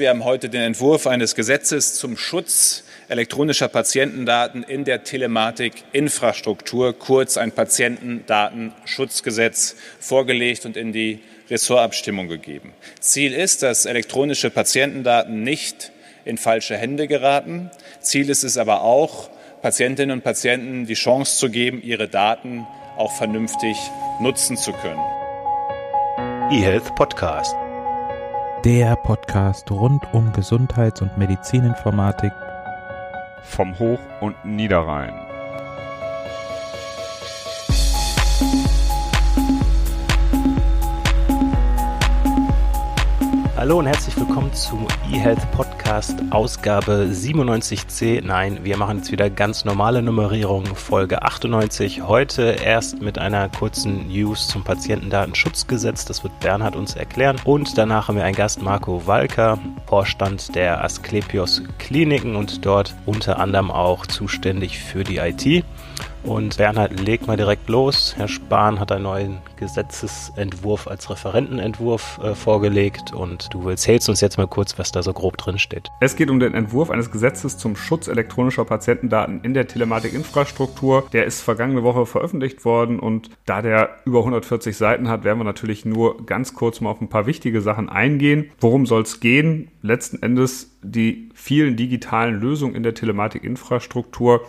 Wir haben heute den Entwurf eines Gesetzes zum Schutz elektronischer Patientendaten in der Telematikinfrastruktur, kurz ein Patientendatenschutzgesetz, vorgelegt und in die Ressortabstimmung gegeben. Ziel ist, dass elektronische Patientendaten nicht in falsche Hände geraten. Ziel ist es aber auch, Patientinnen und Patienten die Chance zu geben, ihre Daten auch vernünftig nutzen zu können. eHealth Podcast. Der Podcast rund um Gesundheits- und Medizininformatik vom Hoch- und Niederrhein. Hallo und herzlich willkommen zum eHealth Podcast Ausgabe 97c. Nein, wir machen jetzt wieder ganz normale Nummerierung, Folge 98. Heute erst mit einer kurzen News zum Patientendatenschutzgesetz. Das wird Bernhard uns erklären. Und danach haben wir einen Gast, Marco Walker, Vorstand der Asklepios Kliniken und dort unter anderem auch zuständig für die IT. Und Bernhard, leg mal direkt los. Herr Spahn hat einen neuen Gesetzesentwurf als Referentenentwurf äh, vorgelegt und du erzählst uns jetzt mal kurz, was da so grob drin steht. Es geht um den Entwurf eines Gesetzes zum Schutz elektronischer Patientendaten in der Telematikinfrastruktur. Der ist vergangene Woche veröffentlicht worden und da der über 140 Seiten hat, werden wir natürlich nur ganz kurz mal auf ein paar wichtige Sachen eingehen. Worum soll es gehen? Letzten Endes die vielen digitalen Lösungen in der Telematikinfrastruktur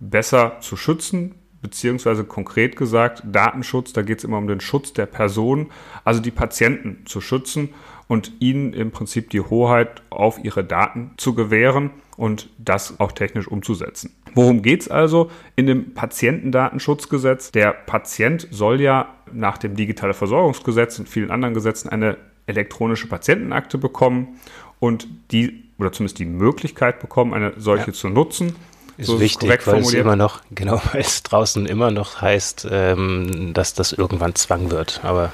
besser zu schützen, beziehungsweise konkret gesagt Datenschutz, da geht es immer um den Schutz der Person, also die Patienten zu schützen und ihnen im Prinzip die Hoheit auf ihre Daten zu gewähren und das auch technisch umzusetzen. Worum geht es also in dem Patientendatenschutzgesetz? Der Patient soll ja nach dem Digitale Versorgungsgesetz und vielen anderen Gesetzen eine elektronische Patientenakte bekommen und die oder zumindest die Möglichkeit bekommen, eine solche ja. zu nutzen. Ist so wichtig, ist weil es immer noch, genau, weil es draußen immer noch heißt, ähm, dass das irgendwann Zwang wird. Aber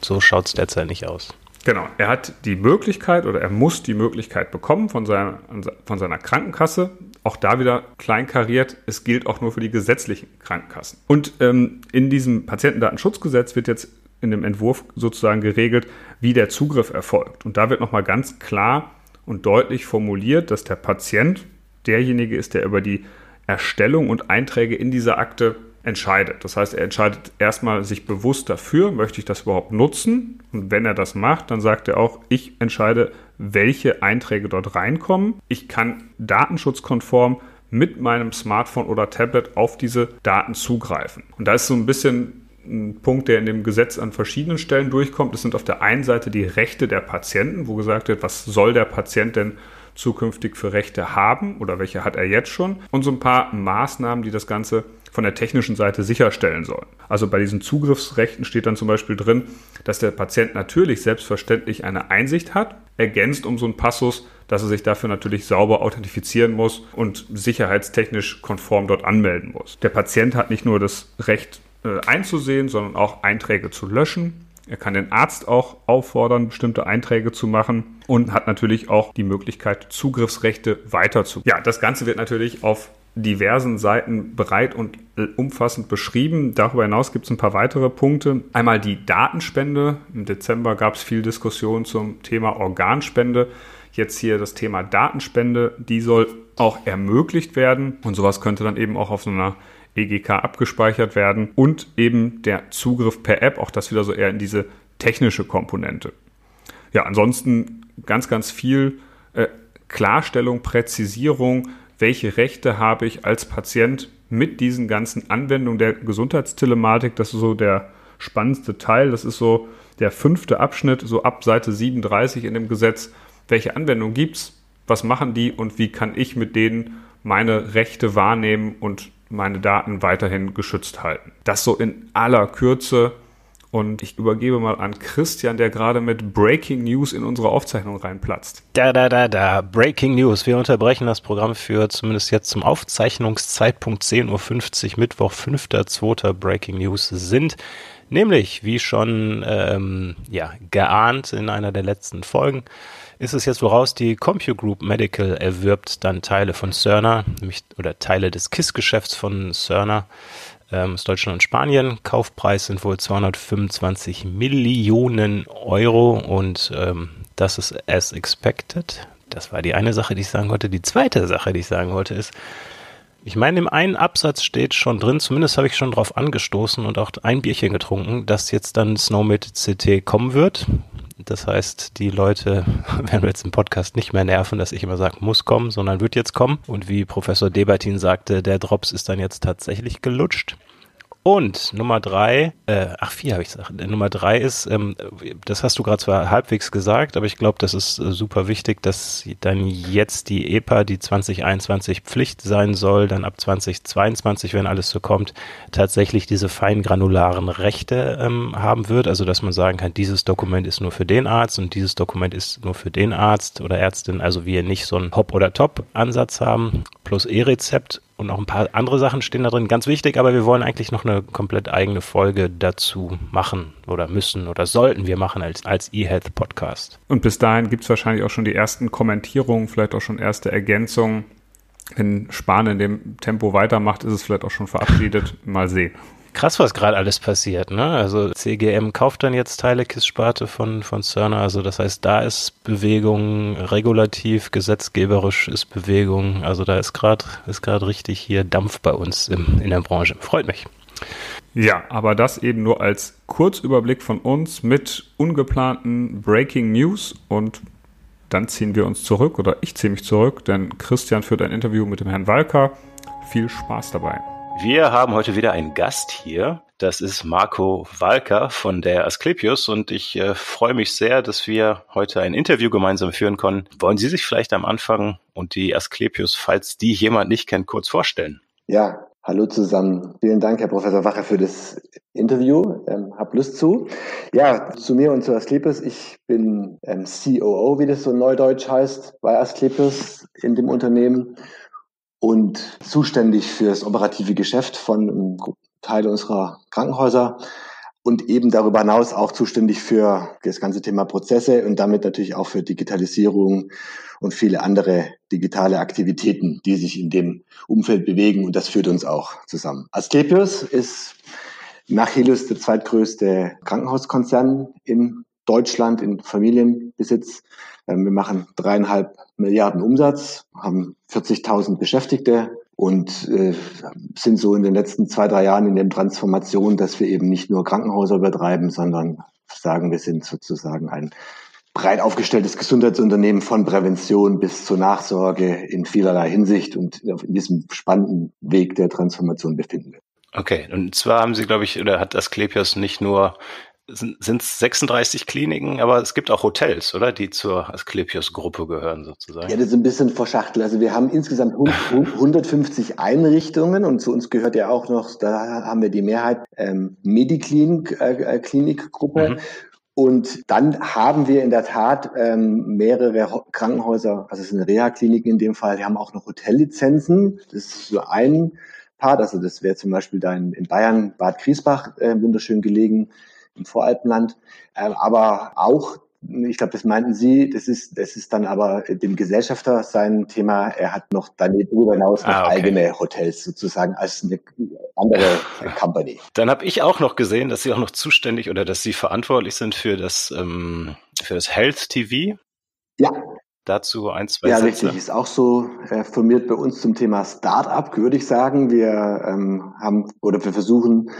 so schaut es derzeit nicht aus. Genau, er hat die Möglichkeit oder er muss die Möglichkeit bekommen von seiner, von seiner Krankenkasse. Auch da wieder kleinkariert, es gilt auch nur für die gesetzlichen Krankenkassen. Und ähm, in diesem Patientendatenschutzgesetz wird jetzt in dem Entwurf sozusagen geregelt, wie der Zugriff erfolgt. Und da wird nochmal ganz klar und deutlich formuliert, dass der Patient derjenige ist, der über die Erstellung und Einträge in dieser Akte entscheidet. Das heißt, er entscheidet erstmal sich bewusst dafür, möchte ich das überhaupt nutzen? Und wenn er das macht, dann sagt er auch, ich entscheide, welche Einträge dort reinkommen. Ich kann datenschutzkonform mit meinem Smartphone oder Tablet auf diese Daten zugreifen. Und da ist so ein bisschen ein Punkt, der in dem Gesetz an verschiedenen Stellen durchkommt. Das sind auf der einen Seite die Rechte der Patienten, wo gesagt wird, was soll der Patient denn zukünftig für Rechte haben oder welche hat er jetzt schon und so ein paar Maßnahmen, die das Ganze von der technischen Seite sicherstellen sollen. Also bei diesen Zugriffsrechten steht dann zum Beispiel drin, dass der Patient natürlich selbstverständlich eine Einsicht hat, ergänzt um so einen Passus, dass er sich dafür natürlich sauber authentifizieren muss und sicherheitstechnisch konform dort anmelden muss. Der Patient hat nicht nur das Recht äh, einzusehen, sondern auch Einträge zu löschen er kann den Arzt auch auffordern, bestimmte Einträge zu machen und hat natürlich auch die Möglichkeit, Zugriffsrechte weiterzugeben. Ja, das Ganze wird natürlich auf diversen Seiten breit und umfassend beschrieben. Darüber hinaus gibt es ein paar weitere Punkte. Einmal die Datenspende. Im Dezember gab es viel Diskussion zum Thema Organspende. Jetzt hier das Thema Datenspende. Die soll auch ermöglicht werden. Und sowas könnte dann eben auch auf so einer EGK abgespeichert werden und eben der Zugriff per App, auch das wieder so eher in diese technische Komponente. Ja, ansonsten ganz, ganz viel äh, Klarstellung, Präzisierung, welche Rechte habe ich als Patient mit diesen ganzen Anwendungen der Gesundheitstelematik. Das ist so der spannendste Teil. Das ist so der fünfte Abschnitt, so ab Seite 37 in dem Gesetz. Welche Anwendungen gibt es? Was machen die und wie kann ich mit denen meine Rechte wahrnehmen und meine Daten weiterhin geschützt halten. Das so in aller Kürze. Und ich übergebe mal an Christian, der gerade mit Breaking News in unsere Aufzeichnung reinplatzt. Da, da, da, da. Breaking News. Wir unterbrechen das Programm für zumindest jetzt zum Aufzeichnungszeitpunkt 10.50 Uhr, Mittwoch, 5.2. Breaking News sind. Nämlich, wie schon ähm, ja, geahnt in einer der letzten Folgen, ist es jetzt woraus, die CompuGroup Medical erwirbt dann Teile von Cerner, nämlich, oder Teile des KISS-Geschäfts von Cerner ähm, aus Deutschland und Spanien. Kaufpreis sind wohl 225 Millionen Euro und ähm, Das ist as expected. Das war die eine Sache, die ich sagen wollte. Die zweite Sache, die ich sagen wollte, ist, ich meine, im einen Absatz steht schon drin, zumindest habe ich schon drauf angestoßen und auch ein Bierchen getrunken, dass jetzt dann Snowmate CT kommen wird. Das heißt, die Leute werden wir jetzt im Podcast nicht mehr nerven, dass ich immer sage, muss kommen, sondern wird jetzt kommen. Und wie Professor Debatin sagte, der Drops ist dann jetzt tatsächlich gelutscht. Und Nummer drei, äh, ach vier habe ich gesagt. Nummer drei ist, ähm, das hast du gerade zwar halbwegs gesagt, aber ich glaube, das ist äh, super wichtig, dass dann jetzt die EPA, die 2021 Pflicht sein soll, dann ab 2022, wenn alles so kommt, tatsächlich diese feingranularen Rechte ähm, haben wird. Also dass man sagen kann, dieses Dokument ist nur für den Arzt und dieses Dokument ist nur für den Arzt oder Ärztin. Also wir nicht so einen Hop- oder Top-Ansatz haben plus E-Rezept und noch ein paar andere Sachen stehen da drin, ganz wichtig, aber wir wollen eigentlich noch eine komplett eigene Folge dazu machen oder müssen oder sollten wir machen als, als eHealth Podcast. Und bis dahin gibt es wahrscheinlich auch schon die ersten Kommentierungen, vielleicht auch schon erste Ergänzungen. Wenn Spahn in dem Tempo weitermacht, ist es vielleicht auch schon verabschiedet. Mal sehen. Krass, was gerade alles passiert, ne? Also CGM kauft dann jetzt Teile KISS-Sparte von, von Cerner. Also das heißt, da ist Bewegung regulativ, gesetzgeberisch ist Bewegung. Also da ist gerade ist gerade richtig hier Dampf bei uns im, in der Branche. Freut mich. Ja, aber das eben nur als Kurzüberblick von uns mit ungeplanten Breaking News und dann ziehen wir uns zurück oder ich ziehe mich zurück, denn Christian führt ein Interview mit dem Herrn Walker. Viel Spaß dabei. Wir haben heute wieder einen Gast hier. Das ist Marco Walker von der Asklepios und ich äh, freue mich sehr, dass wir heute ein Interview gemeinsam führen können. Wollen Sie sich vielleicht am Anfang und die Asklepios, falls die jemand nicht kennt, kurz vorstellen? Ja, hallo zusammen. Vielen Dank, Herr Professor Wache, für das Interview. Ähm, hab Lust zu. Ja, zu mir und zu Asklepios. Ich bin ähm, COO, wie das so neudeutsch heißt, bei Asklepios in dem Unternehmen und zuständig für das operative Geschäft von einem Teil unserer Krankenhäuser und eben darüber hinaus auch zuständig für das ganze Thema Prozesse und damit natürlich auch für Digitalisierung und viele andere digitale Aktivitäten, die sich in dem Umfeld bewegen und das führt uns auch zusammen. Asklepios ist nach Helios der zweitgrößte Krankenhauskonzern in Deutschland in Familienbesitz. Ähm, wir machen dreieinhalb Milliarden Umsatz, haben 40.000 Beschäftigte und äh, sind so in den letzten zwei, drei Jahren in der Transformation, dass wir eben nicht nur Krankenhäuser betreiben, sondern sagen, wir sind sozusagen ein breit aufgestelltes Gesundheitsunternehmen von Prävention bis zur Nachsorge in vielerlei Hinsicht und in diesem spannenden Weg der Transformation befinden wir. Okay, und zwar haben Sie, glaube ich, oder hat das Klepios nicht nur sind es 36 Kliniken, aber es gibt auch Hotels, oder? Die zur Asklepios-Gruppe gehören sozusagen. Ja, das ist ein bisschen verschachtelt. Also wir haben insgesamt 150 Einrichtungen und zu uns gehört ja auch noch, da haben wir die Mehrheit, ähm, Mediklinik-Klinikgruppe. Äh, mhm. Und dann haben wir in der Tat ähm, mehrere Krankenhäuser, also es sind Reha-Kliniken in dem Fall, die haben auch noch Hotellizenzen. Das ist so ein Part, also das wäre zum Beispiel da in, in Bayern, Bad Griesbach, äh, wunderschön gelegen im Voralpenland. Ähm, aber auch, ich glaube, das meinten Sie, das ist, das ist dann aber dem Gesellschafter sein Thema. Er hat noch darüber hinaus noch ah, okay. eigene Hotels sozusagen als eine andere Company. Dann habe ich auch noch gesehen, dass Sie auch noch zuständig oder dass Sie verantwortlich sind für das, ähm, für das Health TV. Ja, dazu ein, zwei ja, Sätze? Ja, richtig. Ist auch so äh, formiert bei uns zum Thema Start-up, würde ich sagen. Wir ähm, haben oder wir versuchen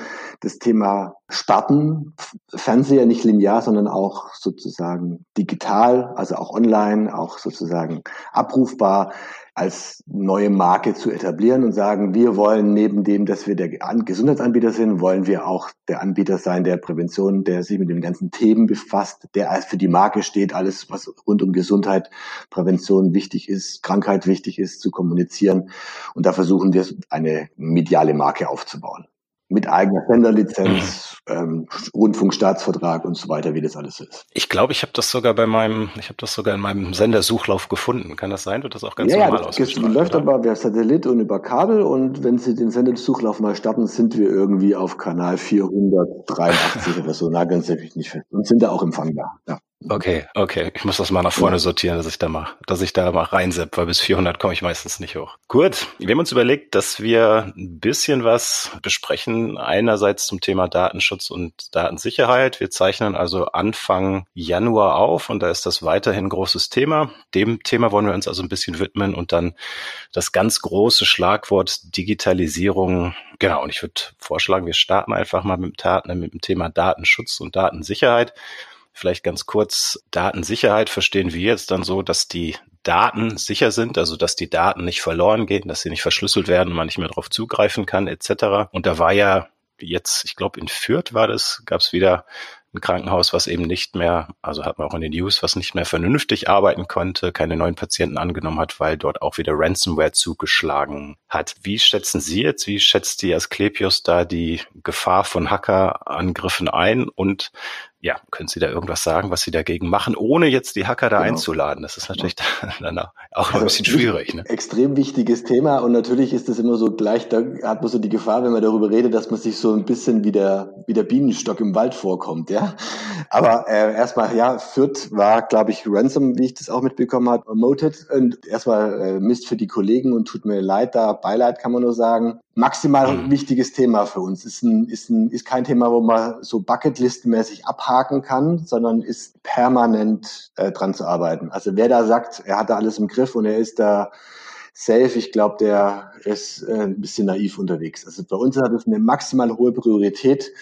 das Thema Sparten, Fernseher nicht linear, sondern auch sozusagen digital, also auch online, auch sozusagen abrufbar als neue Marke zu etablieren und sagen, wir wollen neben dem, dass wir der Gesundheitsanbieter sind, wollen wir auch der Anbieter sein der Prävention, der sich mit den ganzen Themen befasst, der als für die Marke steht, alles, was rund um Gesundheit, Prävention wichtig ist, Krankheit wichtig ist, zu kommunizieren. Und da versuchen wir eine mediale Marke aufzubauen mit eigener Senderlizenz, ähm, Rundfunkstaatsvertrag und so weiter, wie das alles ist. Ich glaube, ich habe das sogar bei meinem, ich habe das sogar in meinem Sendersuchlauf gefunden. Kann das sein? Wird das auch ganz ja, normal ja, das läuft aber per Satellit und über Kabel und wenn Sie den Sendersuchlauf mal starten, sind wir irgendwie auf Kanal 483 oder so, nageln Sie mich nicht fest und sind da auch empfangbar. Ja. Okay, okay. Ich muss das mal nach vorne sortieren, dass ich da mal, dass ich da mal reinsepp, weil bis 400 komme ich meistens nicht hoch. Gut. Wir haben uns überlegt, dass wir ein bisschen was besprechen. Einerseits zum Thema Datenschutz und Datensicherheit. Wir zeichnen also Anfang Januar auf und da ist das weiterhin ein großes Thema. Dem Thema wollen wir uns also ein bisschen widmen und dann das ganz große Schlagwort Digitalisierung. Genau. Und ich würde vorschlagen, wir starten einfach mal mit, mit dem Thema Datenschutz und Datensicherheit. Vielleicht ganz kurz, Datensicherheit verstehen wir jetzt dann so, dass die Daten sicher sind, also dass die Daten nicht verloren gehen, dass sie nicht verschlüsselt werden, man nicht mehr darauf zugreifen kann, etc. Und da war ja jetzt, ich glaube in Fürth war das, gab es wieder ein Krankenhaus, was eben nicht mehr, also hat man auch in den News, was nicht mehr vernünftig arbeiten konnte, keine neuen Patienten angenommen hat, weil dort auch wieder Ransomware zugeschlagen hat. Wie schätzen Sie jetzt, wie schätzt die Asklepios da die Gefahr von Hackerangriffen ein und ja, können Sie da irgendwas sagen, was Sie dagegen machen, ohne jetzt die Hacker da genau. einzuladen? Das ist natürlich dann auch also ein bisschen schwierig. Ne? Extrem wichtiges Thema und natürlich ist es immer so gleich, da hat man so die Gefahr, wenn man darüber redet, dass man sich so ein bisschen wie der, wie der Bienenstock im Wald vorkommt, ja. Aber äh, erstmal, ja, Fürth war, glaube ich, Ransom, wie ich das auch mitbekommen habe, moted und erstmal äh, Mist für die Kollegen und tut mir leid, da Beileid kann man nur sagen maximal mhm. wichtiges Thema für uns. Ist, ein, ist, ein, ist kein Thema, wo man so Bucketlist-mäßig abhaken kann, sondern ist permanent äh, dran zu arbeiten. Also wer da sagt, er hat da alles im Griff und er ist da safe, ich glaube, der ist äh, ein bisschen naiv unterwegs. Also bei uns hat es eine maximal hohe Priorität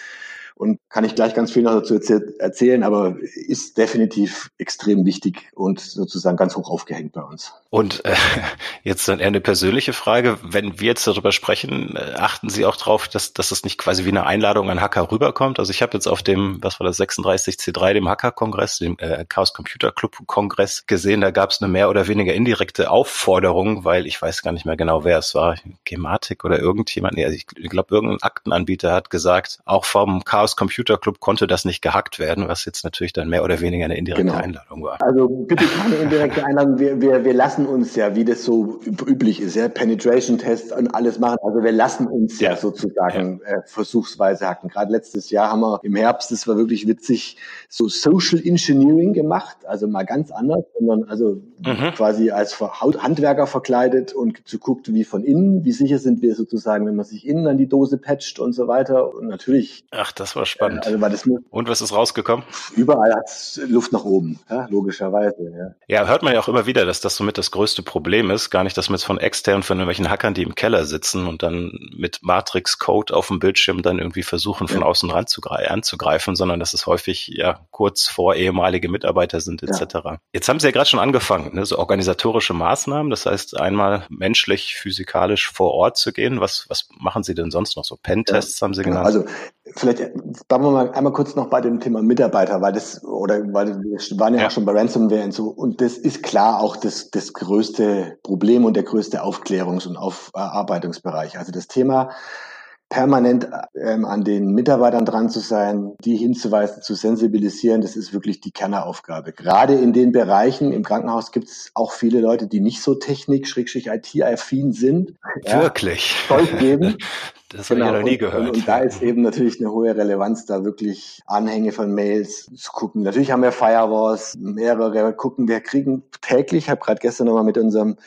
und kann ich gleich ganz viel noch dazu erzählen, aber ist definitiv extrem wichtig und sozusagen ganz hoch aufgehängt bei uns. Und äh, jetzt dann eher eine persönliche Frage, wenn wir jetzt darüber sprechen, äh, achten Sie auch darauf, dass, dass es nicht quasi wie eine Einladung an Hacker rüberkommt? Also ich habe jetzt auf dem, was war das, 36C3, dem Hacker-Kongress, dem äh, Chaos Computer Club-Kongress gesehen, da gab es eine mehr oder weniger indirekte Aufforderung, weil ich weiß gar nicht mehr genau, wer es war, Gematik oder irgendjemand, nee, also ich glaube, irgendein Aktenanbieter hat gesagt, auch vom Chaos Chaos Computer Club konnte das nicht gehackt werden, was jetzt natürlich dann mehr oder weniger eine indirekte genau. Einladung war. Also bitte keine indirekte Einladung. Wir, wir, wir lassen uns ja, wie das so üblich ist, ja, Penetration-Tests und alles machen. Also wir lassen uns ja, ja sozusagen ja. Äh, versuchsweise hacken. Gerade letztes Jahr haben wir im Herbst, das war wirklich witzig, so Social Engineering gemacht. Also mal ganz anders, sondern also mhm. quasi als Handwerker verkleidet und geguckt, wie von innen, wie sicher sind wir sozusagen, wenn man sich innen an die Dose patcht und so weiter. Und natürlich. Ach, das war spannend. Also, das Und was ist rausgekommen? Überall hat es Luft nach oben, ja, logischerweise. Ja. ja, hört man ja auch immer wieder, dass das somit das größte Problem ist. Gar nicht, dass man jetzt von externen, von irgendwelchen Hackern, die im Keller sitzen und dann mit Matrix-Code auf dem Bildschirm dann irgendwie versuchen, von ja. außen anzugreifen, sondern dass es häufig ja kurz vor ehemalige Mitarbeiter sind etc. Jetzt haben Sie ja gerade schon angefangen, ne, so organisatorische Maßnahmen, das heißt einmal menschlich, physikalisch vor Ort zu gehen. Was, was machen Sie denn sonst noch? So Pentests haben Sie genau. genannt. Also vielleicht bleiben wir mal einmal kurz noch bei dem Thema Mitarbeiter, weil das, oder weil wir waren ja, ja. auch schon bei Ransomware und so, und das ist klar auch das, das größte Problem und der größte Aufklärungs- und Aufarbeitungsbereich. Also das Thema permanent ähm, an den Mitarbeitern dran zu sein, die hinzuweisen, zu sensibilisieren, das ist wirklich die Kerneraufgabe. Gerade in den Bereichen, im Krankenhaus gibt es auch viele Leute, die nicht so technik-IT-affin sind. Wirklich? Ja, geben. Das genau. habe ich ja noch nie gehört. Und, und, da ist eben natürlich eine hohe Relevanz, da wirklich Anhänge von Mails zu gucken. Natürlich haben wir Firewalls, mehrere gucken. Wir kriegen täglich, ich habe gerade gestern nochmal mit unserem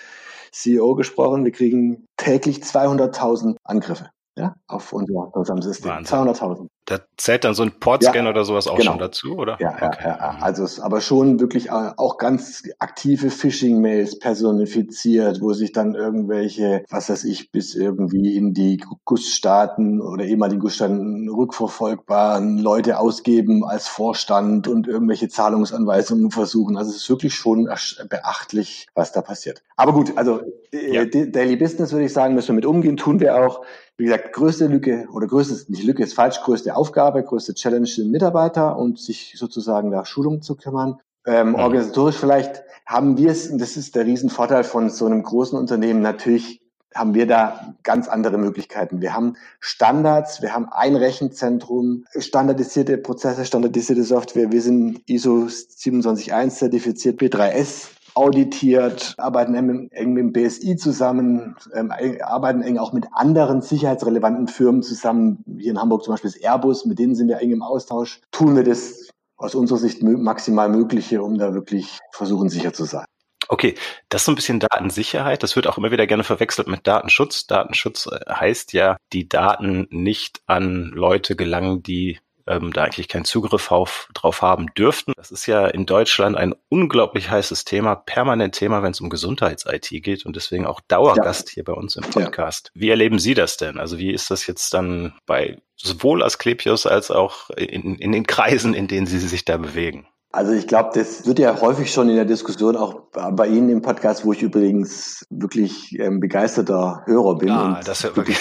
CEO gesprochen, wir kriegen täglich 200.000 Angriffe ja, auf unser, unserem System. 200.000. Da zählt dann so ein Portscan ja, oder sowas auch genau. schon dazu, oder? Ja, okay. ja, ja, also es aber schon wirklich äh, auch ganz aktive Phishing-Mails personifiziert, wo sich dann irgendwelche, was weiß ich, bis irgendwie in die Gussstaaten oder ehemaligen Gussstaaten rückverfolgbaren Leute ausgeben als Vorstand und irgendwelche Zahlungsanweisungen versuchen. Also es ist wirklich schon beachtlich, was da passiert. Aber gut, also äh, ja. Daily Business würde ich sagen, müssen wir mit umgehen, tun wir auch. Wie gesagt, größte Lücke oder größte, nicht Lücke ist falsch, größte Aufgabe, größte Challenge sind Mitarbeiter und sich sozusagen nach Schulung zu kümmern. Ähm, mhm. Organisatorisch vielleicht haben wir es, und das ist der Riesenvorteil von so einem großen Unternehmen, natürlich haben wir da ganz andere Möglichkeiten. Wir haben Standards, wir haben ein Rechenzentrum, standardisierte Prozesse, standardisierte Software. Wir sind ISO 271 zertifiziert, B3S auditiert, arbeiten eng mit dem BSI zusammen, ähm, arbeiten eng auch mit anderen sicherheitsrelevanten Firmen zusammen. Hier in Hamburg zum Beispiel ist Airbus, mit denen sind wir eng im Austausch. Tun wir das aus unserer Sicht maximal Mögliche, um da wirklich versuchen, sicher zu sein. Okay, das ist so ein bisschen Datensicherheit. Das wird auch immer wieder gerne verwechselt mit Datenschutz. Datenschutz äh, heißt ja, die Daten nicht an Leute gelangen, die ähm, da eigentlich keinen Zugriff auf, drauf haben dürften. Das ist ja in Deutschland ein unglaublich heißes Thema, permanent Thema, wenn es um Gesundheits-IT geht und deswegen auch Dauergast ja. hier bei uns im Podcast. Ja. Wie erleben Sie das denn? Also wie ist das jetzt dann bei sowohl Asklepios als auch in, in den Kreisen, in denen Sie sich da bewegen? Also ich glaube, das wird ja häufig schon in der Diskussion auch bei Ihnen im Podcast, wo ich übrigens wirklich ähm, begeisterter Hörer bin ja, und das wirklich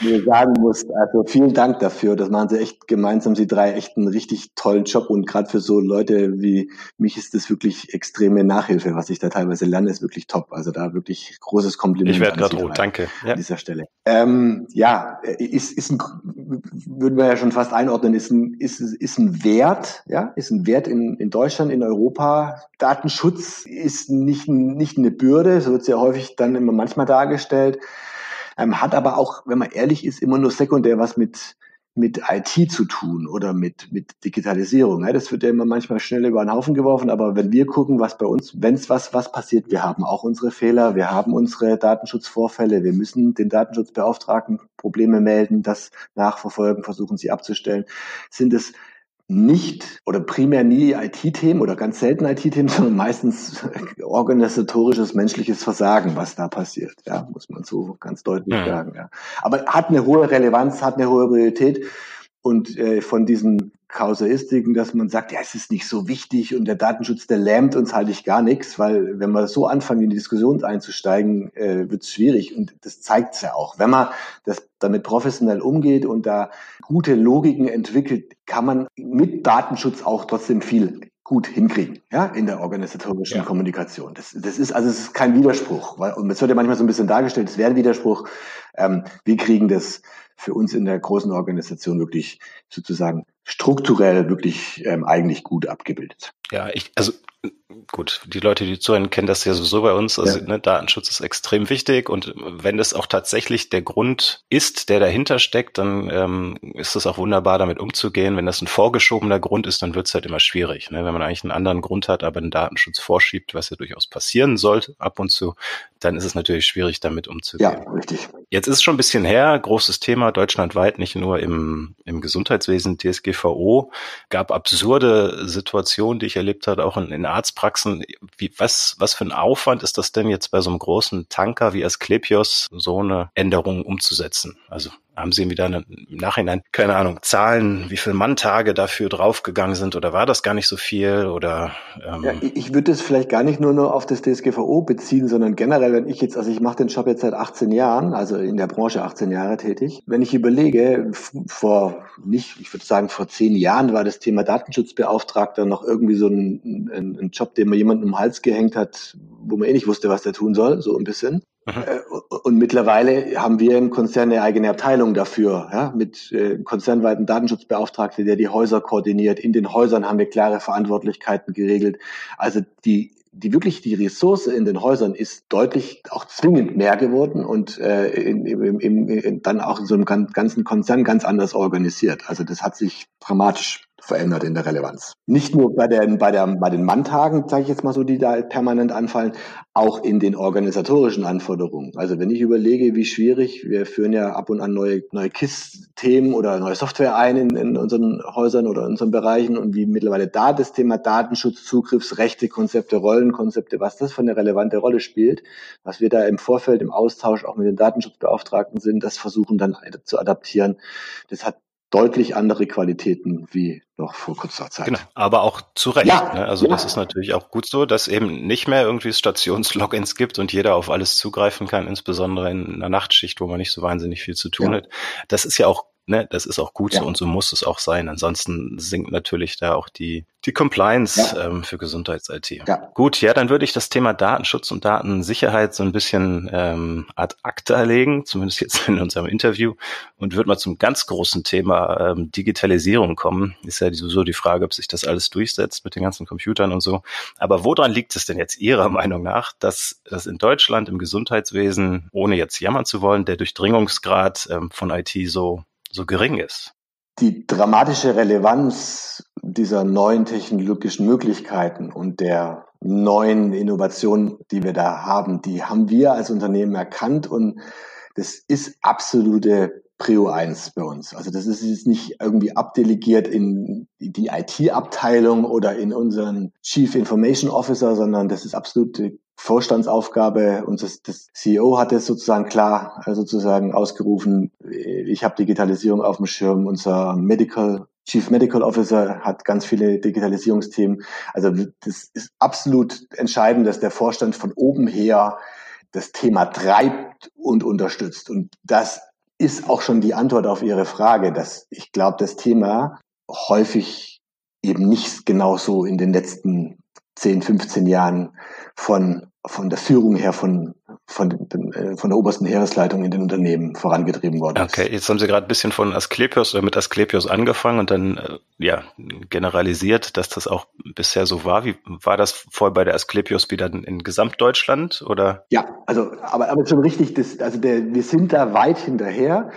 mir sagen muss, also vielen Dank dafür. Das machen Sie echt gemeinsam, Sie drei echt einen richtig tollen Job und gerade für so Leute wie mich ist das wirklich extreme Nachhilfe, was ich da teilweise lerne, ist wirklich top. Also da wirklich großes Kompliment. Ich werde gerade rot, danke. Ja. An dieser Stelle. Ähm, ja, ist, ist ein, würden wir ja schon fast einordnen, ist ein, ist, ist ein Wert, ja, ist ein Wert in, in Deutschland, in Europa. Datenschutz ist nicht, nicht eine Bürde, so wird es ja häufig dann immer manchmal dargestellt, ähm, hat aber auch, wenn man ehrlich ist, immer nur sekundär was mit mit IT zu tun oder mit, mit Digitalisierung. Das wird ja immer manchmal schnell über den Haufen geworfen, aber wenn wir gucken, was bei uns, wenn es was, was passiert, wir haben auch unsere Fehler, wir haben unsere Datenschutzvorfälle, wir müssen den Datenschutzbeauftragten Probleme melden, das nachverfolgen, versuchen sie abzustellen, sind es nicht oder primär nie IT-Themen oder ganz selten IT-Themen, sondern meistens organisatorisches menschliches Versagen, was da passiert. Ja, muss man so ganz deutlich ja. sagen. Ja. Aber hat eine hohe Relevanz, hat eine hohe Priorität und äh, von diesen Kausalistiken, dass man sagt, ja, es ist nicht so wichtig und der Datenschutz, der lähmt uns halte ich gar nichts, weil wenn wir so anfangen, in die Diskussion einzusteigen, äh, wird es schwierig und das zeigt es ja auch. Wenn man das damit professionell umgeht und da gute Logiken entwickelt, kann man mit Datenschutz auch trotzdem viel gut hinkriegen, ja, in der organisatorischen ja. Kommunikation. Das, das ist also es ist kein Widerspruch, weil und es wird ja manchmal so ein bisschen dargestellt, es wäre ein Widerspruch. Ähm, wir kriegen das für uns in der großen Organisation wirklich sozusagen strukturell wirklich ähm, eigentlich gut abgebildet. Ja, ich, also gut, die Leute, die zuhören, kennen das ja sowieso bei uns. Also ja. ne, Datenschutz ist extrem wichtig und wenn das auch tatsächlich der Grund ist, der dahinter steckt, dann ähm, ist es auch wunderbar, damit umzugehen. Wenn das ein vorgeschobener Grund ist, dann wird es halt immer schwierig. Ne? Wenn man eigentlich einen anderen Grund hat, aber einen Datenschutz vorschiebt, was ja durchaus passieren sollte ab und zu, dann ist es natürlich schwierig, damit umzugehen. Ja, richtig. Jetzt ist es schon ein bisschen her, großes Thema deutschlandweit, nicht nur im, im Gesundheitswesen, DSGVO, gab absurde Situationen, die ich erlebt habe, auch in, in Arztpraxen. Wie, was, was für ein Aufwand ist das denn jetzt bei so einem großen Tanker wie Asklepios, so eine Änderung umzusetzen? Also haben Sie wieder im Nachhinein, keine Ahnung, Zahlen, wie viele Manntage dafür draufgegangen sind oder war das gar nicht so viel oder? Ähm ja, ich würde es vielleicht gar nicht nur, nur auf das DSGVO beziehen, sondern generell, wenn ich jetzt, also ich mache den Job jetzt seit 18 Jahren, also in der Branche 18 Jahre tätig. Wenn ich überlege, vor nicht, ich würde sagen vor zehn Jahren war das Thema Datenschutzbeauftragter noch irgendwie so ein, ein, ein Job, den man jemandem um den Hals gehängt hat, wo man eh nicht wusste, was der tun soll, so ein bisschen. Äh, und mittlerweile haben wir im Konzern eine eigene Abteilung dafür, ja, mit äh, konzernweiten Datenschutzbeauftragten, der die Häuser koordiniert. In den Häusern haben wir klare Verantwortlichkeiten geregelt. Also die die wirklich die Ressource in den Häusern ist deutlich auch zwingend mehr geworden und äh, in, in, in, in, dann auch in so einem ganzen Konzern ganz anders organisiert. Also das hat sich dramatisch verändert in der Relevanz. Nicht nur bei, der, bei, der, bei den Manntagen, sage ich jetzt mal so, die da permanent anfallen, auch in den organisatorischen Anforderungen. Also wenn ich überlege, wie schwierig, wir führen ja ab und an neue, neue KISS-Themen oder neue Software ein in, in unseren Häusern oder in unseren Bereichen und wie mittlerweile da das Thema Datenschutz, Zugriffsrechte, Konzepte, Rollenkonzepte, was das für eine relevante Rolle spielt, was wir da im Vorfeld im Austausch auch mit den Datenschutzbeauftragten sind, das versuchen dann zu adaptieren. Das hat deutlich andere Qualitäten wie noch vor kurzer Zeit. Genau, aber auch zu Recht. Ja, ne? Also ja. das ist natürlich auch gut so, dass eben nicht mehr irgendwie Stationslogins gibt und jeder auf alles zugreifen kann, insbesondere in einer Nachtschicht, wo man nicht so wahnsinnig viel zu tun ja. hat. Das ist ja auch ne, das ist auch gut ja. so und so muss es auch sein. Ansonsten sinkt natürlich da auch die, die Compliance ja. ähm, für Gesundheits-IT. Ja. Gut, ja, dann würde ich das Thema Datenschutz und Datensicherheit so ein bisschen ähm, ad acta legen, zumindest jetzt in unserem Interview, und würde mal zum ganz großen Thema ähm, Digitalisierung kommen. Ist ja sowieso die Frage, ob sich das alles durchsetzt mit den ganzen Computern und so. Aber woran liegt es denn jetzt Ihrer Meinung nach, dass das in Deutschland im Gesundheitswesen, ohne jetzt jammern zu wollen, der Durchdringungsgrad ähm, von IT so so gering ist. die dramatische Relevanz dieser neuen technologischen Möglichkeiten und der neuen Innovationen, die wir da haben, die haben wir als Unternehmen erkannt und das ist absolute Prio 1 bei uns. Also das ist jetzt nicht irgendwie abdelegiert in die IT-Abteilung oder in unseren Chief Information Officer, sondern das ist absolute Vorstandsaufgabe. Und das, das CEO hat es sozusagen klar äh, sozusagen ausgerufen. Ich habe Digitalisierung auf dem Schirm. Unser Medical Chief Medical Officer hat ganz viele Digitalisierungsthemen. Also das ist absolut entscheidend, dass der Vorstand von oben her das Thema treibt und unterstützt. Und das ist auch schon die Antwort auf Ihre Frage, dass ich glaube, das Thema häufig eben nicht genauso in den letzten 10, 15 Jahren von, von der Führung her von, von, äh, von der obersten Heeresleitung in den Unternehmen vorangetrieben worden ist. Okay, jetzt haben Sie gerade ein bisschen von Asklepios oder mit Asklepios angefangen und dann äh, ja generalisiert, dass das auch bisher so war. Wie war das vorher bei der Asklepios wieder in, Gesamtdeutschland oder? Ja, also aber, aber schon richtig, das, also der, wir sind da weit hinterher.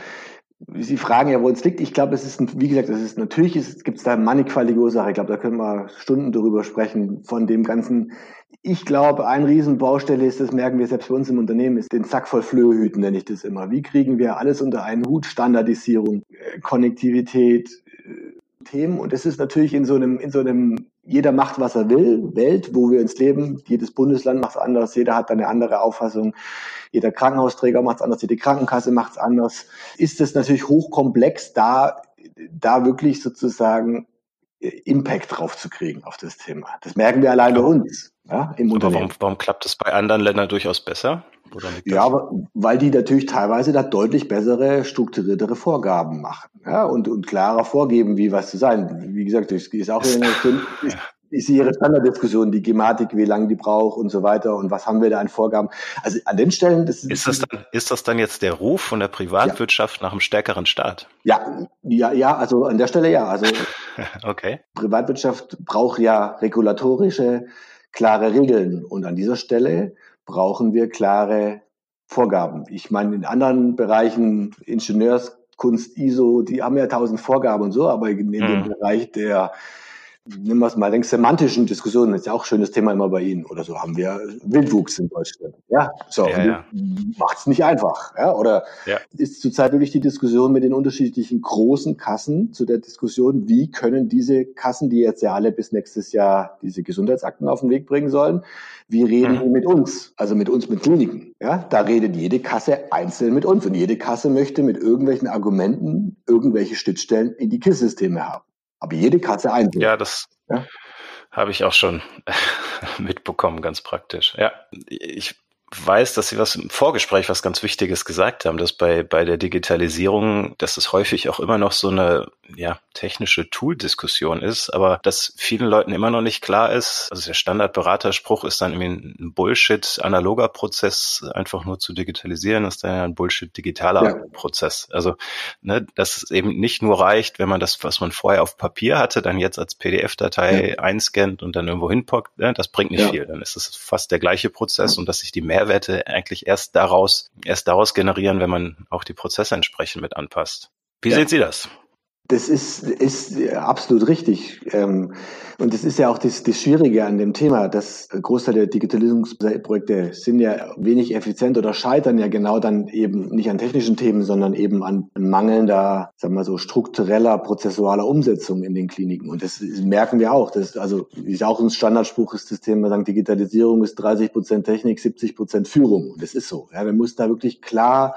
Sie fragen ja, wo es liegt. Ich glaube, es ist, wie gesagt, es ist natürlich, es gibt da mannigfaltige Ursachen. Ich glaube, da können wir Stunden darüber sprechen von dem ganzen. Ich glaube, ein Riesenbaustelle ist, das merken wir selbst bei uns im Unternehmen, ist den Sack voll Flöhe hüten, nenne ich das immer. Wie kriegen wir alles unter einen Hut? Standardisierung, äh, Konnektivität, äh, Themen. Und es ist natürlich in so einem, in so einem jeder macht, was er will, Welt, wo wir uns leben. Jedes Bundesland macht es anders, jeder hat eine andere Auffassung jeder Krankenhausträger macht es anders, jede Krankenkasse macht es anders. Ist es natürlich hochkomplex, da, da wirklich sozusagen äh, Impact drauf zu kriegen auf das Thema. Das merken wir allein bei uns ja, im Unternehmen. Warum, warum klappt das bei anderen Ländern durchaus besser? ja, weil die natürlich teilweise da deutlich bessere, strukturiertere Vorgaben machen ja, und, und klarer vorgeben, wie was zu sein. Wie gesagt, das ist auch in ist, ist ihre Standarddiskussion, die Gematik, wie lange die braucht und so weiter und was haben wir da an Vorgaben. Also an den Stellen, das ist das dann, ist das dann jetzt der Ruf von der Privatwirtschaft ja. nach einem stärkeren Staat? Ja, ja, ja, also an der Stelle ja. Also okay. Privatwirtschaft braucht ja regulatorische, klare Regeln und an dieser Stelle brauchen wir klare Vorgaben. Ich meine, in anderen Bereichen, Ingenieurskunst, ISO, die haben ja tausend Vorgaben und so, aber in, dem mhm. Bereich der nehmen wir es mal, den semantischen Diskussionen, ist ja auch ein schönes Thema immer bei Ihnen oder so, haben wir Wildwuchs in Deutschland. Ja, so, ja, ja. macht es nicht einfach. Ja, oder ja. ist zurzeit wirklich die Diskussion mit den unterschiedlichen großen Kassen zu der Diskussion, wie können diese Kassen, die jetzt ja alle bis nächstes Jahr diese Gesundheitsakten auf den Weg bringen sollen, wie reden mhm. die mit uns? Also mit uns, mit Kliniken. Ja, da redet jede Kasse einzeln mit uns und jede Kasse möchte mit irgendwelchen Argumenten irgendwelche Schnittstellen in die KISS-Systeme haben. Aber jede Katze einzeln. Ja, das ja? habe ich auch schon mitbekommen, ganz praktisch. Ja, ich weiß, dass Sie was im Vorgespräch was ganz Wichtiges gesagt haben, dass bei, bei der Digitalisierung, dass es häufig auch immer noch so eine ja, technische Tool-Diskussion ist, aber dass vielen Leuten immer noch nicht klar ist, also der Standardberaterspruch ist dann irgendwie ein Bullshit-analoger Prozess einfach nur zu digitalisieren, ist dann ja ein Bullshit-digitaler ja. Prozess. Also, ne, dass es eben nicht nur reicht, wenn man das, was man vorher auf Papier hatte, dann jetzt als PDF-Datei ja. einscannt und dann irgendwo hinpackt, ne, das bringt nicht ja. viel. Dann ist es fast der gleiche Prozess und dass sich die Mehrwerte eigentlich erst daraus, erst daraus generieren, wenn man auch die Prozesse entsprechend mit anpasst. Wie sehen Sie das? Das ist, ist absolut richtig. Ähm, und das ist ja auch das, das Schwierige an dem Thema, dass Großteil der Digitalisierungsprojekte sind ja wenig effizient oder scheitern ja genau dann eben nicht an technischen Themen, sondern eben an mangelnder, sagen wir so, struktureller, prozessualer Umsetzung in den Kliniken. Und das merken wir auch. Das, also, wie es auch ein Standardspruch ist, das Thema sagen, Digitalisierung ist 30 Prozent Technik, 70 Prozent Führung. Und das ist so. Ja, wir müssen da wirklich klar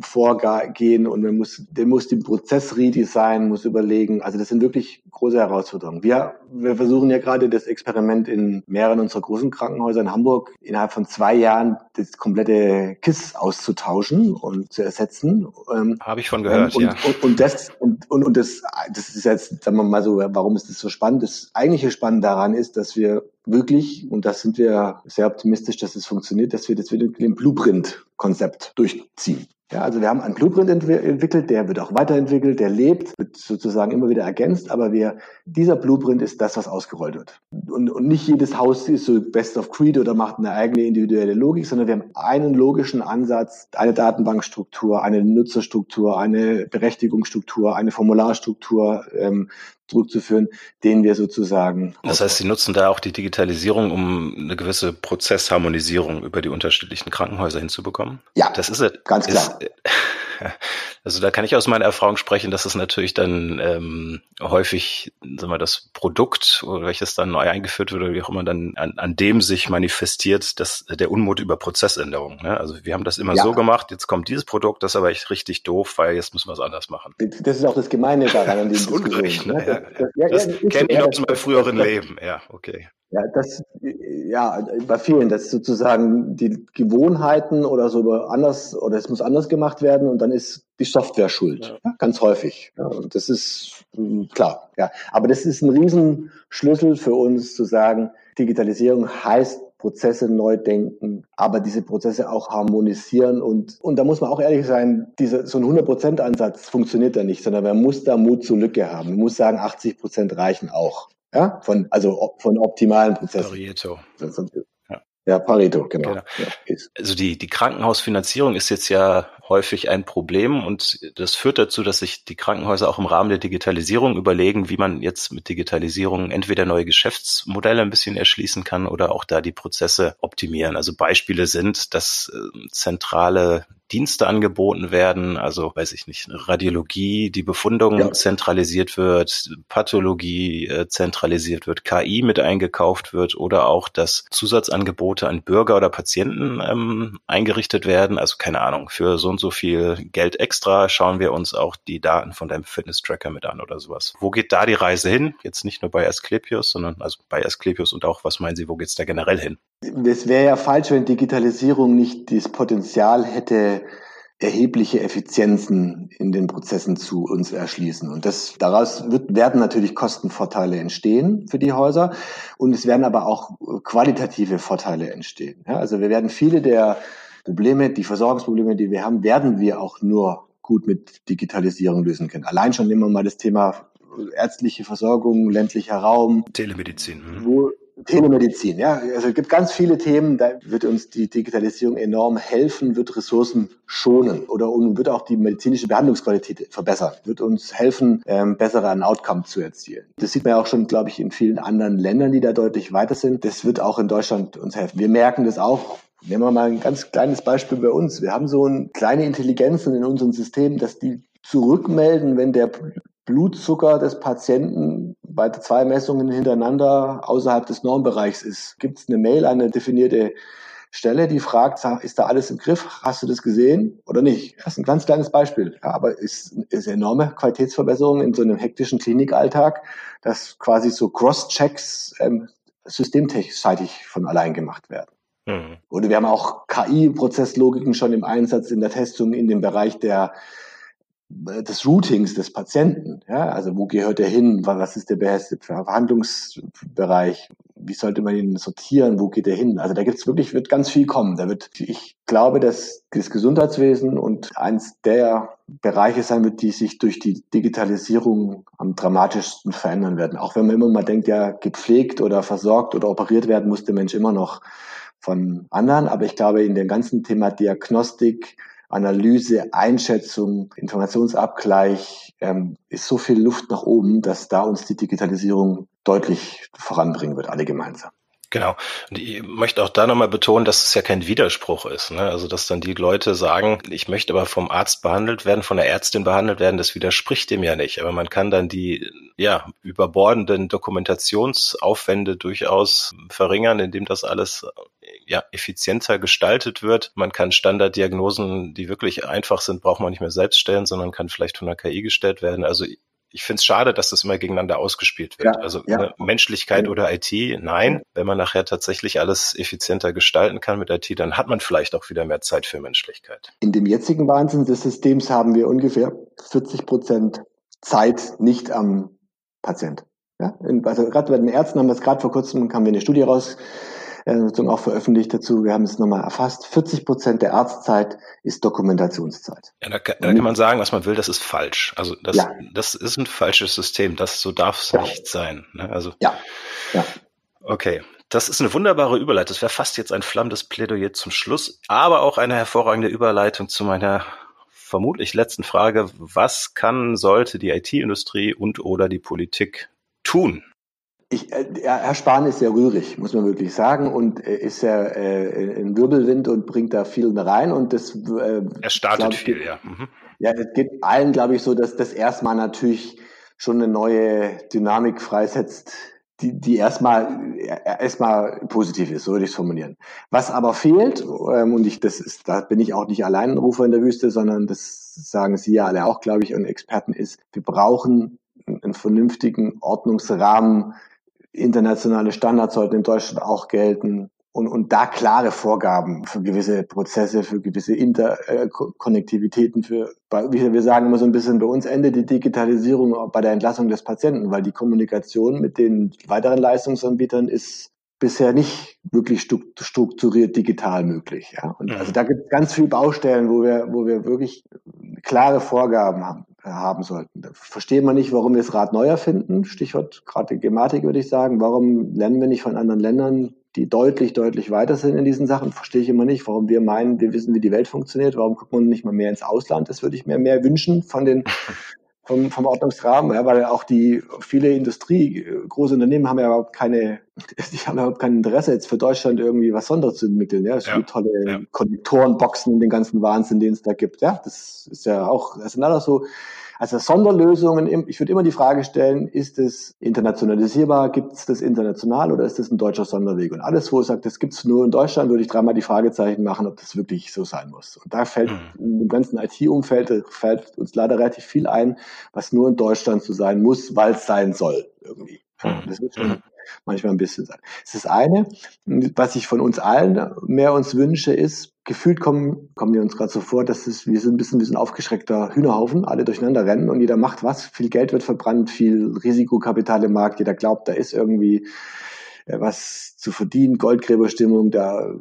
vorgehen und man muss, der muss den Prozess redesignen, muss überlegen. Also das sind wirklich große Herausforderungen. Wir, wir versuchen ja gerade das Experiment in mehreren unserer großen Krankenhäuser in Hamburg innerhalb von zwei Jahren das komplette KISS auszutauschen und zu ersetzen. Ähm, Habe ich von gehört, und, ja. Und, und, das und, und, und das, das ist jetzt, sagen wir mal so, warum ist das so spannend? Das eigentliche Spannende daran ist, dass wir wirklich, und da sind wir sehr optimistisch, dass es funktioniert, dass wir das wieder im Blueprint-Konzept durchziehen. Ja, also wir haben einen Blueprint entw entwickelt, der wird auch weiterentwickelt, der lebt, wird sozusagen immer wieder ergänzt, aber wir, dieser Blueprint ist das, was ausgerollt wird. Und, und nicht jedes Haus ist so best of creed oder macht eine eigene individuelle Logik, sondern sondern wir haben einen logischen Ansatz, eine Datenbankstruktur, eine Nutzerstruktur, eine Berechtigungsstruktur, eine Formularstruktur ähm, zurückzuführen, den wir sozusagen. Das heißt, Sie nutzen da auch die Digitalisierung, um eine gewisse Prozessharmonisierung über die unterschiedlichen Krankenhäuser hinzubekommen? Ja, das ist ganz klar. Ist, Also da kann ich aus meiner Erfahrung sprechen, dass es natürlich dann ähm, häufig, sagen wir, das Produkt welches dann neu eingeführt wird oder wie auch immer dann an, an dem sich manifestiert, dass der Unmut über Prozessänderungen. Ne? Also wir haben das immer ja. so gemacht, jetzt kommt dieses Produkt, das ist aber echt richtig doof, weil jetzt müssen wir es anders machen. Das ist auch das Gemeine daran an Das ist ungerecht, ne? Ja, das, ja, das, das kenne ich aus meinem früheren Leben, ja, okay. Ja, das, ja, bei vielen, dass sozusagen die Gewohnheiten oder so anders, oder es muss anders gemacht werden und dann ist die Software schuld. Ja. ganz häufig. Ja, und das ist hm, klar, ja. Aber das ist ein Riesenschlüssel für uns zu sagen, Digitalisierung heißt Prozesse neu denken, aber diese Prozesse auch harmonisieren und, und da muss man auch ehrlich sein, diese, so ein 100% Ansatz funktioniert da nicht, sondern man muss da Mut zur Lücke haben. Man muss sagen, 80% reichen auch. Ja, von, also von optimalen Prozessen. Pareto. Ja, Pareto, genau. genau. Also die, die Krankenhausfinanzierung ist jetzt ja häufig ein Problem und das führt dazu, dass sich die Krankenhäuser auch im Rahmen der Digitalisierung überlegen, wie man jetzt mit Digitalisierung entweder neue Geschäftsmodelle ein bisschen erschließen kann oder auch da die Prozesse optimieren. Also Beispiele sind, dass äh, zentrale Dienste angeboten werden, also weiß ich nicht, Radiologie, die Befundung ja. zentralisiert wird, Pathologie äh, zentralisiert wird, KI mit eingekauft wird oder auch, dass Zusatzangebote an Bürger oder Patienten ähm, eingerichtet werden. Also keine Ahnung, für so und so viel Geld extra schauen wir uns auch die Daten von deinem Fitness-Tracker mit an oder sowas. Wo geht da die Reise hin? Jetzt nicht nur bei Asklepios, sondern also bei Asklepios und auch, was meinen Sie, wo geht's da generell hin? Es wäre ja falsch, wenn Digitalisierung nicht das Potenzial hätte, erhebliche Effizienzen in den Prozessen zu uns erschließen. Und das, daraus wird, werden natürlich Kostenvorteile entstehen für die Häuser. Und es werden aber auch qualitative Vorteile entstehen. Ja, also wir werden viele der Probleme, die Versorgungsprobleme, die wir haben, werden wir auch nur gut mit Digitalisierung lösen können. Allein schon nehmen wir mal das Thema ärztliche Versorgung, ländlicher Raum. Telemedizin. Mhm. Wo, Telemedizin, ja. Also es gibt ganz viele Themen, da wird uns die Digitalisierung enorm helfen, wird Ressourcen schonen oder wird auch die medizinische Behandlungsqualität verbessern, wird uns helfen, ähm, bessere ein Outcome zu erzielen. Das sieht man ja auch schon, glaube ich, in vielen anderen Ländern, die da deutlich weiter sind. Das wird auch in Deutschland uns helfen. Wir merken das auch Nehmen wir mal ein ganz kleines Beispiel bei uns. Wir haben so eine kleine Intelligenzen in unserem System, dass die zurückmelden, wenn der Blutzucker des Patienten bei zwei Messungen hintereinander außerhalb des Normbereichs ist. Gibt es eine Mail an eine definierte Stelle, die fragt, ist da alles im Griff? Hast du das gesehen oder nicht? Das ist ein ganz kleines Beispiel. Ja, aber ist, ist enorme Qualitätsverbesserung in so einem hektischen Klinikalltag, dass quasi so Cross-Checks ähm, systemseitig von allein gemacht werden. Mhm. Oder wir haben auch KI-Prozesslogiken schon im Einsatz in der Testung in dem Bereich der des Routings des Patienten. Ja, also wo gehört er hin? Was ist der beste Verhandlungsbereich? Wie sollte man ihn sortieren? Wo geht er hin? Also da gibt's wirklich, wird ganz viel kommen. Da wird, ich glaube, dass das Gesundheitswesen und eins der Bereiche sein wird, die sich durch die Digitalisierung am dramatischsten verändern werden. Auch wenn man immer mal denkt, ja, gepflegt oder versorgt oder operiert werden muss der Mensch immer noch von anderen. Aber ich glaube, in dem ganzen Thema Diagnostik, Analyse, Einschätzung, Informationsabgleich ähm, ist so viel Luft nach oben, dass da uns die Digitalisierung deutlich voranbringen wird, alle gemeinsam. Genau. Und ich möchte auch da nochmal betonen, dass es ja kein Widerspruch ist. Ne? Also, dass dann die Leute sagen, ich möchte aber vom Arzt behandelt werden, von der Ärztin behandelt werden, das widerspricht dem ja nicht. Aber man kann dann die, ja, überbordenden Dokumentationsaufwände durchaus verringern, indem das alles ja, effizienter gestaltet wird. Man kann Standarddiagnosen, die wirklich einfach sind, braucht man nicht mehr selbst stellen, sondern kann vielleicht von der KI gestellt werden. Also ich finde es schade, dass das immer gegeneinander ausgespielt wird. Ja, also ja. Ne, Menschlichkeit oder IT, nein. Wenn man nachher tatsächlich alles effizienter gestalten kann mit IT, dann hat man vielleicht auch wieder mehr Zeit für Menschlichkeit. In dem jetzigen Wahnsinn des Systems haben wir ungefähr 40 Prozent Zeit nicht am Patient. Ja? Also gerade bei den Ärzten haben wir es gerade vor kurzem, kam wir eine Studie raus, äh, auch veröffentlicht dazu. Wir haben es nochmal erfasst. 40 Prozent der Arztzeit ist Dokumentationszeit. Ja, da, kann, da kann man sagen, was man will, das ist falsch. Also das, ja. das ist ein falsches System. Das so darf es ja. nicht sein. Ne? Also ja. ja. Okay. Das ist eine wunderbare Überleitung. Das wäre fast jetzt ein flammendes Plädoyer zum Schluss, aber auch eine hervorragende Überleitung zu meiner vermutlich letzten Frage. Was kann, sollte die IT-Industrie und oder die Politik tun? Ich, äh, Herr Spahn ist sehr rührig, muss man wirklich sagen, und ist ja äh, ein Wirbelwind und bringt da viel rein. Und das, äh, er startet viel, ja. Mhm. Ja, es geht allen, glaube ich, so, dass das erstmal natürlich schon eine neue Dynamik freisetzt, die, die erstmal erstmal positiv ist, so würde ich es formulieren. Was aber fehlt, ähm, und ich, das ist, da bin ich auch nicht allein Rufer in der Wüste, sondern das sagen Sie ja alle auch, glaube ich, und Experten ist, wir brauchen einen vernünftigen Ordnungsrahmen, internationale Standards sollten in Deutschland auch gelten und, und da klare Vorgaben für gewisse Prozesse, für gewisse Interkonnektivitäten, für, wie wir sagen immer so ein bisschen, bei uns endet die Digitalisierung bei der Entlassung des Patienten, weil die Kommunikation mit den weiteren Leistungsanbietern ist bisher nicht wirklich strukturiert digital möglich. Ja? Und also da gibt es ganz viele Baustellen, wo wir, wo wir wirklich klare Vorgaben haben haben sollten. Da versteht man nicht, warum wir das Rad neu erfinden. Stichwort gerade Gematik würde ich sagen. Warum lernen wir nicht von anderen Ländern, die deutlich, deutlich weiter sind in diesen Sachen? Verstehe ich immer nicht, warum wir meinen, wir wissen, wie die Welt funktioniert. Warum gucken wir nicht mal mehr ins Ausland? Das würde ich mir mehr wünschen von den vom, vom Ordnungsrahmen, ja, weil auch die viele Industrie, große Unternehmen haben ja überhaupt keine, die haben ja überhaupt kein Interesse jetzt für Deutschland irgendwie was Sonderes zu entwickeln. Ja, es ja. gibt tolle ja. Konnektorenboxen und den ganzen Wahnsinn, den es da gibt. Ja, das ist ja auch, das sind alles so also Sonderlösungen, ich würde immer die Frage stellen, ist es internationalisierbar, gibt es das international oder ist das ein deutscher Sonderweg? Und alles, wo es sagt, das gibt es nur in Deutschland, würde ich dreimal die Fragezeichen machen, ob das wirklich so sein muss. Und da fällt im ganzen IT-Umfeld fällt uns leider relativ viel ein, was nur in Deutschland so sein muss, weil es sein soll irgendwie. Mhm. Das wird schon mhm. manchmal ein bisschen sein. Das ist das eine. Was ich von uns allen mehr uns wünsche, ist, gefühlt kommen, kommen wir uns gerade so vor, dass es, wir sind ein bisschen wie so ein aufgeschreckter Hühnerhaufen, alle durcheinander rennen und jeder macht was. Viel Geld wird verbrannt, viel Risikokapital im Markt, jeder glaubt, da ist irgendwie was zu verdienen, Goldgräberstimmung, da äh,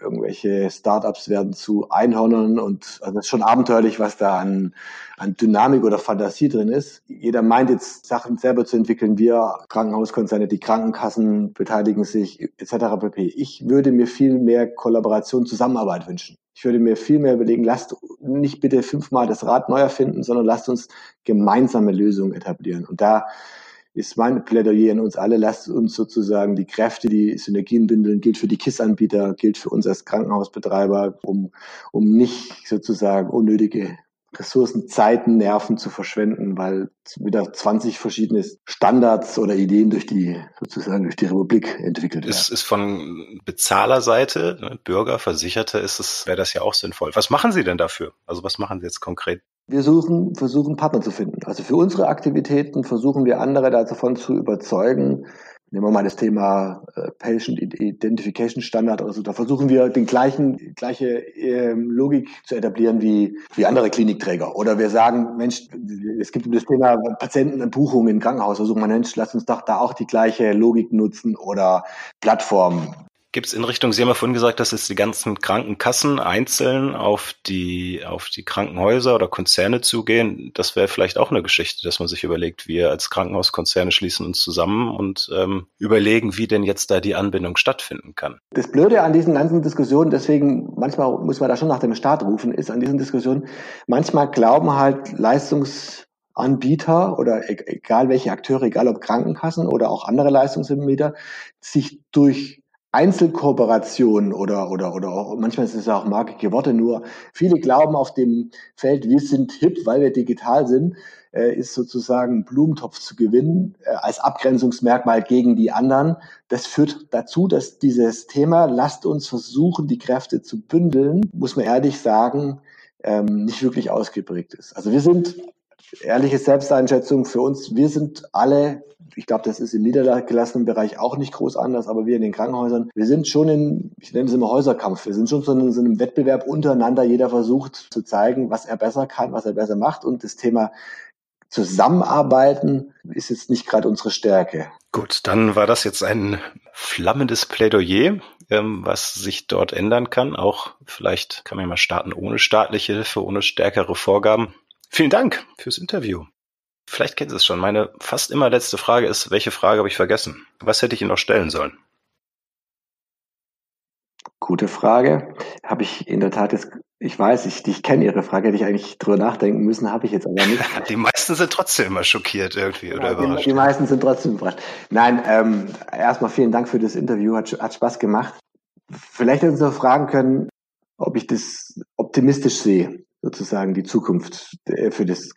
irgendwelche Startups werden zu Einhörnern und also das ist schon abenteuerlich, was da an, an Dynamik oder Fantasie drin ist. Jeder meint jetzt Sachen selber zu entwickeln, wir Krankenhauskonzerne, die Krankenkassen beteiligen sich etc. pp. Ich würde mir viel mehr Kollaboration, Zusammenarbeit wünschen. Ich würde mir viel mehr überlegen, lasst nicht bitte fünfmal das Rad neu erfinden, sondern lasst uns gemeinsame Lösungen etablieren. Und da ist mein Plädoyer an uns alle, lasst uns sozusagen die Kräfte, die Synergien bündeln, gilt für die KISS-Anbieter, gilt für uns als Krankenhausbetreiber, um, um nicht sozusagen unnötige Ressourcen, Zeiten, Nerven zu verschwenden, weil wieder 20 verschiedene Standards oder Ideen durch die sozusagen durch die Republik entwickelt werden. Es ist von Bezahlerseite, ne, Bürger, Versicherte, ist es, wäre das ja auch sinnvoll. Was machen Sie denn dafür? Also was machen Sie jetzt konkret? Wir suchen, versuchen Partner zu finden. Also für unsere Aktivitäten versuchen wir andere davon zu überzeugen, Nehmen wir mal das Thema äh, Patient Identification Standard oder so. Da versuchen wir den gleichen, gleiche ähm, Logik zu etablieren wie, wie andere Klinikträger. Oder wir sagen, Mensch, es gibt das Thema Patientenbuchungen im Krankenhaus. Versuchen wir, Mensch, lass uns doch da auch die gleiche Logik nutzen oder Plattformen. Gibt es in Richtung, Sie haben ja vorhin gesagt, dass jetzt die ganzen Krankenkassen einzeln auf die, auf die Krankenhäuser oder Konzerne zugehen. Das wäre vielleicht auch eine Geschichte, dass man sich überlegt, wir als Krankenhauskonzerne schließen uns zusammen und ähm, überlegen, wie denn jetzt da die Anbindung stattfinden kann. Das Blöde an diesen ganzen Diskussionen, deswegen manchmal muss man da schon nach dem Staat rufen, ist an diesen Diskussionen, manchmal glauben halt Leistungsanbieter oder e-, egal welche Akteure, egal ob Krankenkassen oder auch andere Leistungsanbieter, sich durch Einzelkooperationen oder, oder, oder auch, manchmal ist es auch markige Worte nur. Viele glauben auf dem Feld, wir sind hip, weil wir digital sind, äh, ist sozusagen Blumentopf zu gewinnen äh, als Abgrenzungsmerkmal gegen die anderen. Das führt dazu, dass dieses Thema, lasst uns versuchen, die Kräfte zu bündeln, muss man ehrlich sagen, ähm, nicht wirklich ausgeprägt ist. Also wir sind ehrliche Selbsteinschätzung für uns, wir sind alle, ich glaube, das ist im niedergelassenen Bereich auch nicht groß anders, aber wir in den Krankenhäusern, wir sind schon in, ich nenne es immer Häuserkampf, wir sind schon so in so einem Wettbewerb untereinander. Jeder versucht zu zeigen, was er besser kann, was er besser macht und das Thema Zusammenarbeiten ist jetzt nicht gerade unsere Stärke. Gut, dann war das jetzt ein flammendes Plädoyer, ähm, was sich dort ändern kann. Auch vielleicht kann man mal starten ohne staatliche Hilfe, ohne stärkere Vorgaben. Vielen Dank fürs Interview. Vielleicht kennt ihr es schon. Meine fast immer letzte Frage ist, welche Frage habe ich vergessen? Was hätte ich Ihnen noch stellen sollen? Gute Frage. Habe ich in der Tat jetzt, ich weiß, ich, ich kenne Ihre Frage, hätte ich eigentlich drüber nachdenken müssen, habe ich jetzt aber nicht. Die meisten sind trotzdem immer schockiert irgendwie oder ja, überrascht. Die, die, meisten sind trotzdem überrascht. Nein, ähm, erstmal vielen Dank für das Interview, hat, hat Spaß gemacht. Vielleicht hätten Sie noch fragen können, ob ich das optimistisch sehe sozusagen die Zukunft für das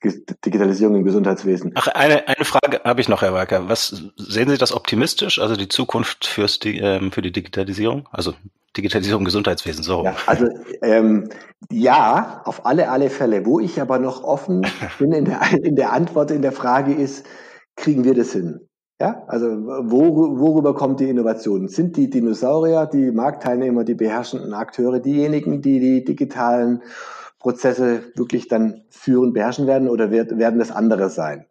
Digitalisierung im Gesundheitswesen. Ach, eine, eine Frage habe ich noch, Herr Walker. Was sehen Sie das optimistisch, also die Zukunft fürs, ähm, für die Digitalisierung? Also Digitalisierung im Gesundheitswesen, so. Ja, also ähm, ja, auf alle, alle Fälle. Wo ich aber noch offen bin in der, in der Antwort, in der Frage ist, kriegen wir das hin? Ja, also wo, worüber kommt die Innovation? Sind die Dinosaurier, die Marktteilnehmer, die beherrschenden Akteure diejenigen, die die digitalen Prozesse wirklich dann führen, beherrschen werden oder wird, werden das andere sein?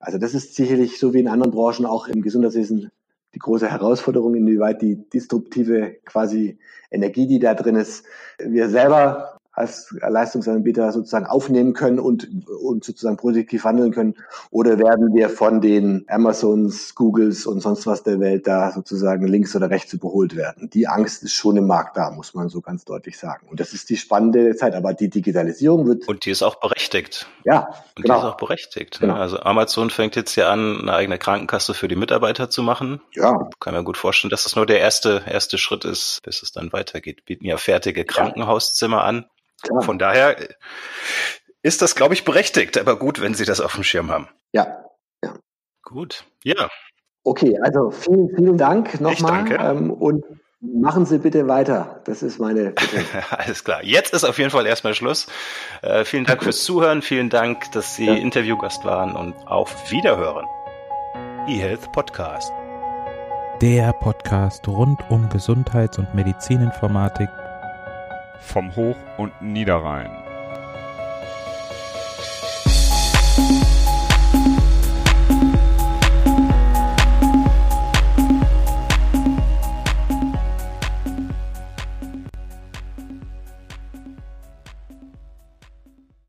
Also das ist sicherlich so wie in anderen Branchen auch im Gesundheitswesen die große Herausforderung, inwieweit die disruptive quasi Energie, die da drin ist, wir selber als Leistungsanbieter sozusagen aufnehmen können und, und sozusagen produktiv handeln können? Oder werden wir von den Amazons, Googles und sonst was der Welt da sozusagen links oder rechts überholt werden? Die Angst ist schon im Markt da, muss man so ganz deutlich sagen. Und das ist die spannende Zeit. Aber die Digitalisierung wird. Und die ist auch berechtigt. Ja. Und genau. die ist auch berechtigt. Ne? Genau. Also Amazon fängt jetzt ja an, eine eigene Krankenkasse für die Mitarbeiter zu machen. Ja. Kann mir gut vorstellen, dass das nur der erste, erste Schritt ist, bis es dann weitergeht. Bieten ja fertige Krankenhauszimmer an. Klar. Von daher ist das, glaube ich, berechtigt, aber gut, wenn Sie das auf dem Schirm haben. Ja. ja. Gut, ja. Okay, also vielen, vielen Dank nochmal. Ähm, und machen Sie bitte weiter. Das ist meine Bitte. Alles klar. Jetzt ist auf jeden Fall erstmal Schluss. Äh, vielen Dank fürs Zuhören. Vielen Dank, dass Sie ja. Interviewgast waren und auf Wiederhören. eHealth Podcast. Der Podcast rund um Gesundheits- und Medizininformatik vom Hoch- und Niederrhein.